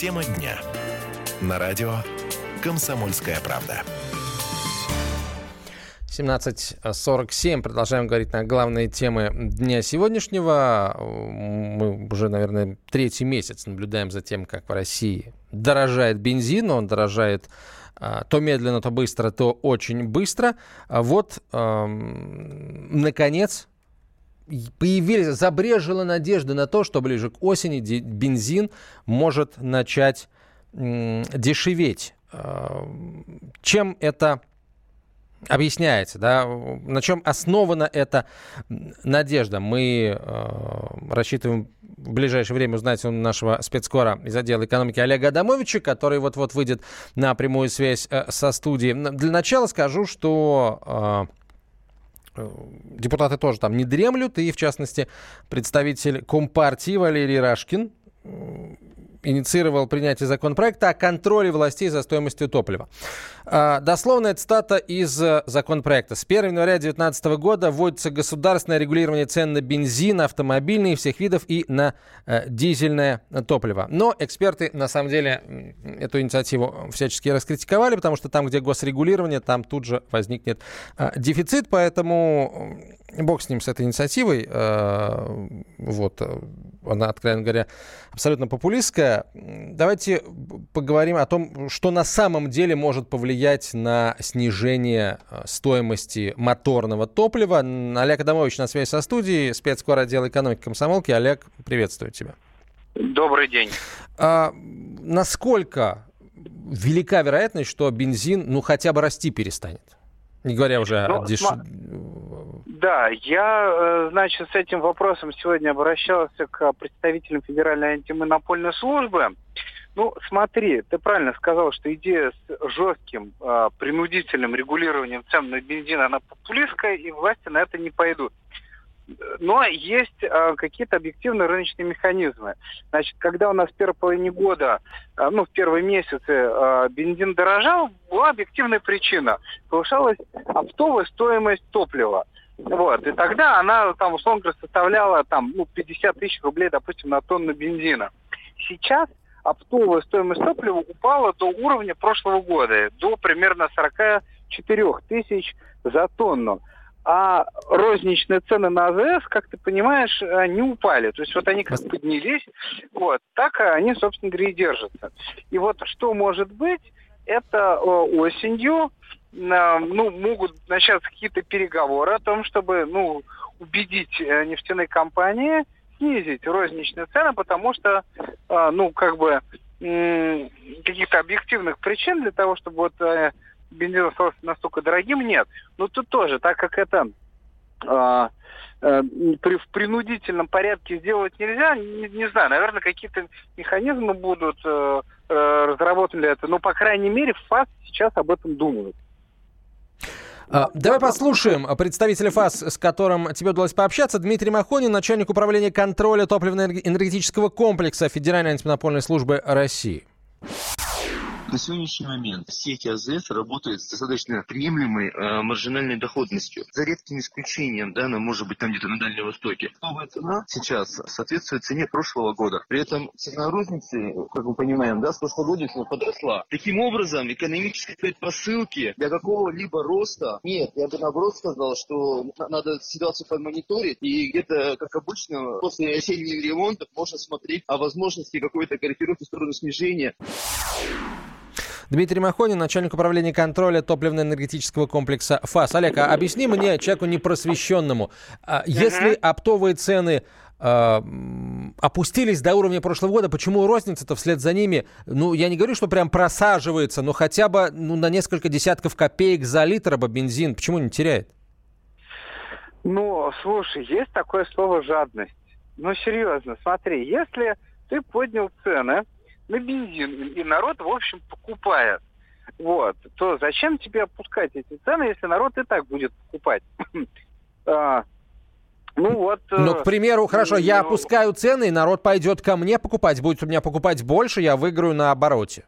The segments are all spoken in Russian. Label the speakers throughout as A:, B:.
A: Тема дня. На радио «Комсомольская правда».
B: 17.47. Продолжаем говорить на главные темы дня сегодняшнего. Мы уже, наверное, третий месяц наблюдаем за тем, как в России дорожает бензин. Он дорожает а, то медленно, то быстро, то очень быстро. А вот, эм, наконец, появились, забрежила надежда на то, что ближе к осени бензин может начать дешеветь. А, чем это объясняется, да, на чем основана эта надежда. Мы э, рассчитываем в ближайшее время узнать у нашего спецкора из отдела экономики Олега Адамовича, который вот-вот выйдет на прямую связь э, со студией. Для начала скажу, что э, депутаты тоже там не дремлют, и в частности представитель Компартии Валерий Рашкин инициировал принятие законопроекта о контроле властей за стоимостью топлива. А, дословная цитата из э, законопроекта. С 1 января 2019 года вводится государственное регулирование цен на бензин, автомобильные всех видов и на э, дизельное топливо. Но эксперты, на самом деле, эту инициативу всячески раскритиковали, потому что там, где госрегулирование, там тут же возникнет э, дефицит, поэтому бог с ним, с этой инициативой. Э, вот, она, откровенно говоря, абсолютно популистская. Давайте поговорим о том, что на самом деле может повлиять на снижение э, стоимости моторного топлива. Олег Адамович на связи со студией, спецкор отдела экономики комсомолки. Олег, приветствую тебя.
C: Добрый день.
B: А, насколько велика вероятность, что бензин, ну, хотя бы расти перестанет? Не говоря уже ну, о деш...
C: Да, я, э, значит, с этим вопросом сегодня обращался к представителям Федеральной антимонопольной службы. Ну, смотри, ты правильно сказал, что идея с жестким э, принудительным регулированием цен на бензин, она популистская, и власти на это не пойдут. Но есть э, какие-то объективные рыночные механизмы. Значит, когда у нас в первой половине года, э, ну, в первые месяцы э, бензин дорожал, была объективная причина. Повышалась оптовая стоимость топлива. Вот. И тогда она, там, условно говоря, составляла там, ну, 50 тысяч рублей, допустим, на тонну бензина. Сейчас оптовая стоимость топлива упала до уровня прошлого года, до примерно 44 тысяч за тонну. А розничные цены на АЗС, как ты понимаешь, не упали. То есть вот они как поднялись, вот, так они, собственно говоря, и держатся. И вот что может быть, это осенью ну, могут начаться какие-то переговоры о том, чтобы ну, убедить э, нефтяные компании снизить розничные цены, потому что, э, ну, как бы каких-то объективных причин для того, чтобы вот э, бензин остался настолько дорогим, нет. Но тут тоже, так как это при, в принудительном порядке сделать нельзя, не, не знаю, наверное, какие-то механизмы будут э, разработаны для этого. Но, по крайней мере, ФАС сейчас об этом думают.
B: А, давай послушаем представителя ФАС, с которым тебе удалось пообщаться. Дмитрий Махонин, начальник управления контроля топливно-энергетического комплекса Федеральной антимонопольной службы России.
D: На сегодняшний момент сети АЗС работают с достаточно приемлемой э, маржинальной доходностью. За редким исключением, да, она может быть там где-то на Дальнем Востоке. Новая цена сейчас соответствует цене прошлого года. При этом цена розницы, как мы понимаем, да, с прошлогоднего подросла. Таким образом, экономические предпосылки для какого-либо роста нет. Я бы наоборот сказал, что надо ситуацию подмониторить и где-то, как обычно, после осенних ремонтов можно смотреть о возможности какой-то корректировки в сторону снижения.
B: Дмитрий Махонин, начальник управления контроля топливно-энергетического комплекса ФАС. Олег, а объясни мне, человеку непросвещенному, а если оптовые цены э, опустились до уровня прошлого года, почему розница-то вслед за ними, ну, я не говорю, что прям просаживается, но хотя бы ну, на несколько десятков копеек за литр бы бензин, почему не теряет?
C: Ну, слушай, есть такое слово «жадность». Ну, серьезно, смотри, если ты поднял цены, на бензин, и народ, в общем, покупает. Вот, то зачем тебе опускать эти цены, если народ и так будет покупать? А, ну вот.
B: Ну, к примеру, хорошо, ну, я опускаю цены, и народ пойдет ко мне покупать, будет у меня покупать больше, я выиграю на обороте.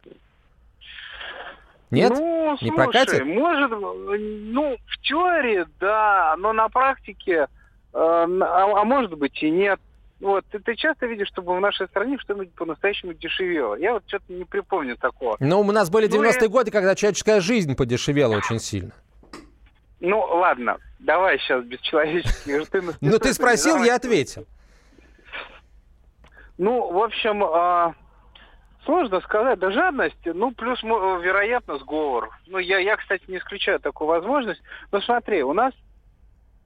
B: Нет?
C: Ну,
B: не прокатит?
C: может, ну, в теории, да, но на практике, э, а, а может быть и нет. Вот, ты, ты часто видишь, чтобы в нашей стране что-нибудь по-настоящему дешевело. Я вот что-то не припомню такого.
B: Но у нас были 90-е ну, годы, когда человеческая жизнь подешевела очень сильно.
C: Ну, ладно, давай сейчас без человеческих.
B: Ну, ты спросил, я ответил.
C: Ну, в общем, а, сложно сказать. Да жадность, ну, плюс, вероятно, сговор. Ну, я, я, кстати, не исключаю такую возможность. Но смотри, у нас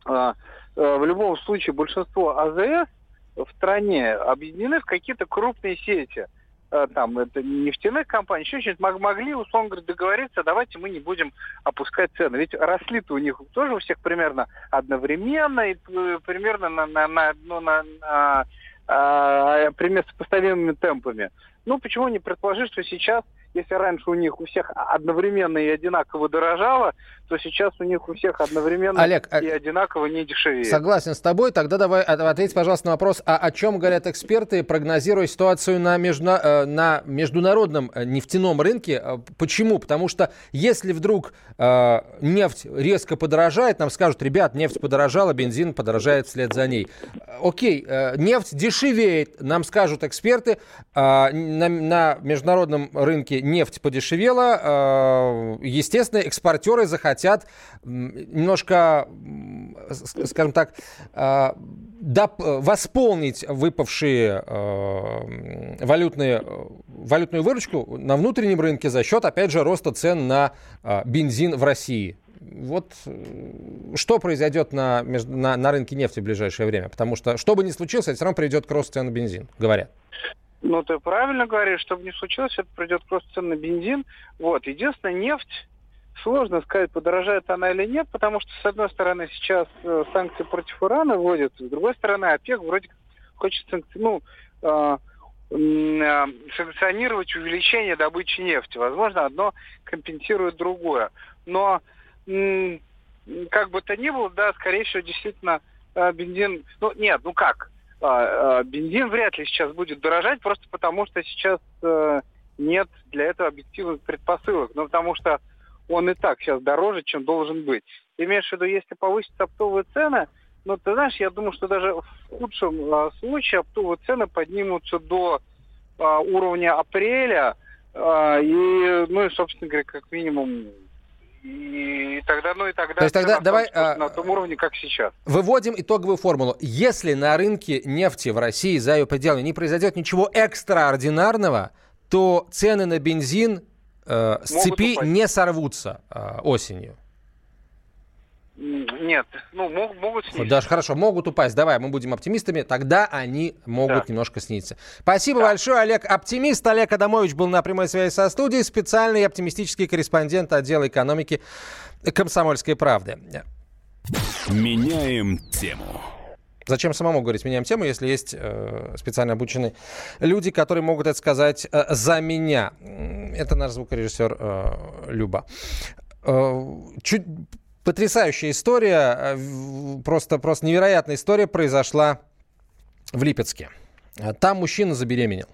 C: а, а, в любом случае большинство АЗС в стране объединены в какие-то крупные сети. Э, там, это нефтяных компаний, еще что-нибудь могли, условно говоря, договориться, давайте мы не будем опускать цены. Ведь росли-то у них тоже у всех примерно одновременно и э, примерно на, на, на, ну, на, на а, примерно сопоставимыми темпами. Ну, почему не предположить, что сейчас если раньше у них у всех одновременно и одинаково дорожало, то сейчас у них у всех одновременно Олег, а и одинаково не дешевеет.
B: Согласен с тобой. Тогда давай ответь, пожалуйста, на вопрос, а о чем говорят эксперты, прогнозируя ситуацию на, между, э, на международном э, нефтяном рынке. Э, почему? Потому что если вдруг э, нефть резко подорожает, нам скажут, ребят, нефть подорожала, бензин подорожает вслед за ней. Окей, э, нефть дешевеет, нам скажут эксперты, э, на, на международном рынке нефть подешевела, э, естественно, экспортеры захотят немножко, скажем так, э, восполнить выпавшие э, валютные, валютную выручку на внутреннем рынке за счет, опять же, роста цен на бензин в России. Вот что произойдет на, на, на рынке нефти в ближайшее время? Потому что, что бы ни случилось, это все равно приведет к росту цен на бензин, говорят.
C: Ну, ты правильно говоришь, чтобы не случилось, это придет просто цен на бензин. Вот. Единственное, нефть, сложно сказать, подорожает она или нет, потому что, с одной стороны, сейчас э, санкции против Ирана вводят, с другой стороны, ОПЕК вроде хочет ну, э, э, санкционировать увеличение добычи нефти. Возможно, одно компенсирует другое. Но как бы то ни было, да, скорее всего, действительно, э, бензин... Ну, нет, ну как? А, а, бензин вряд ли сейчас будет дорожать, просто потому что сейчас э, нет для этого объективных предпосылок. Ну, потому что он и так сейчас дороже, чем должен быть. Ты имеешь в виду, если повысить оптовые цены, ну, ты знаешь, я думаю, что даже в худшем э, случае оптовые цены поднимутся до уровня апреля, и, ну, и, собственно говоря, как минимум и тогда, ну и тогда... То
B: есть тогда давай...
C: А, на том уровне, как сейчас.
B: Выводим итоговую формулу. Если на рынке нефти в России за ее пределами не произойдет ничего экстраординарного, то цены на бензин э, с цепи упасть. не сорвутся э, осенью.
C: Нет, ну мог, могут снизиться.
B: Даже хорошо, могут упасть. Давай, мы будем оптимистами, тогда они могут да. немножко снизиться. Спасибо да. большое, Олег. Оптимист Олег Адамович был на прямой связи со студией, специальный оптимистический корреспондент отдела экономики «Комсомольской правды».
A: Меняем тему.
B: Зачем самому говорить меняем тему, если есть э, специально обученные люди, которые могут это сказать э, за меня. Это наш звукорежиссер э, Люба. Э, чуть потрясающая история, э, просто, просто невероятная история произошла в Липецке. Там мужчина забеременел.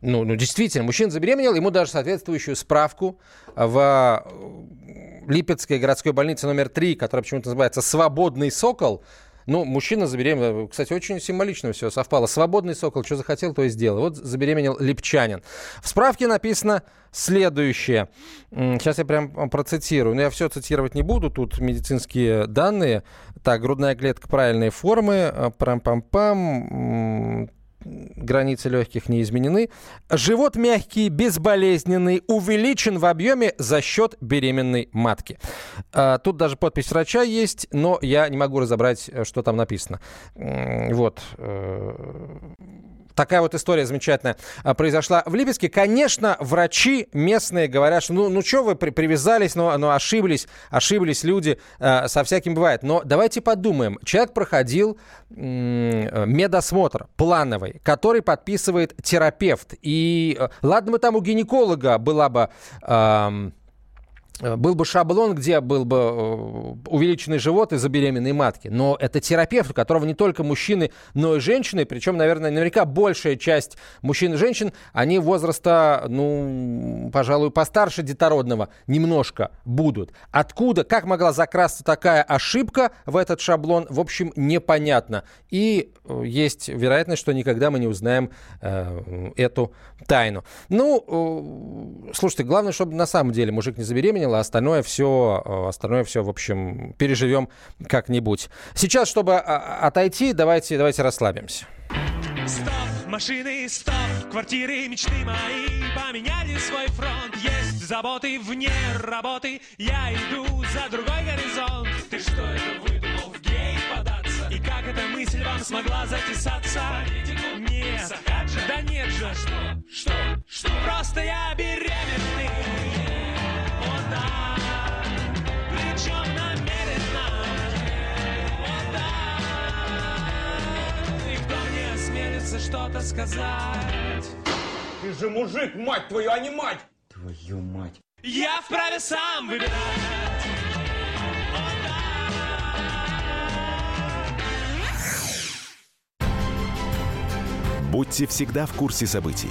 B: Ну, ну, действительно, мужчина забеременел, ему даже соответствующую справку в э, Липецкой городской больнице номер 3, которая почему-то называется «Свободный сокол», ну, мужчина забеременел. Кстати, очень символично все совпало. Свободный сокол, что захотел, то и сделал. Вот забеременел липчанин. В справке написано следующее. Сейчас я прям процитирую. Но я все цитировать не буду. Тут медицинские данные. Так, грудная клетка правильной формы. Прам-пам-пам границы легких не изменены. Живот мягкий, безболезненный, увеличен в объеме за счет беременной матки. А, тут даже подпись врача есть, но я не могу разобрать, э, что там написано. Вот. Такая вот история замечательная а, произошла в Липецке. Конечно, врачи местные говорят, что ну, ну что вы при, привязались, но, но ошиблись, ошиблись люди, э, со всяким бывает. Но давайте подумаем. Человек проходил э, медосмотр плановый, который подписывает терапевт. И э, ладно бы там у гинеколога была бы... Э, был бы шаблон, где был бы э, увеличенный живот из-за беременной матки. Но это терапевт, у которого не только мужчины, но и женщины. Причем, наверное, наверняка большая часть мужчин и женщин, они возраста, ну, пожалуй, постарше детородного немножко будут. Откуда, как могла закрасться такая ошибка в этот шаблон, в общем, непонятно. И э, есть вероятность, что никогда мы не узнаем э, эту тайну. Ну, э, слушайте, главное, чтобы на самом деле мужик не забеременел, занял, а остальное все, э, остальное все, в общем, переживем как-нибудь. Сейчас, чтобы а, отойти, давайте, давайте расслабимся. Стоп, машины, стоп, квартиры, мечты мои поменяли свой фронт. Есть заботы вне работы, я иду за другой горизонт. Ты что это выдумал в гей податься? И как эта мысль вам смогла затесаться? Политику? Нет, Сахаджа? да нет же. А что? Что? Что? Просто я беременный.
E: Что-то сказать. Ты же мужик, мать твою, а не мать!
F: Твою мать.
E: Я вправе сам выбирать.
A: Будьте всегда в курсе событий.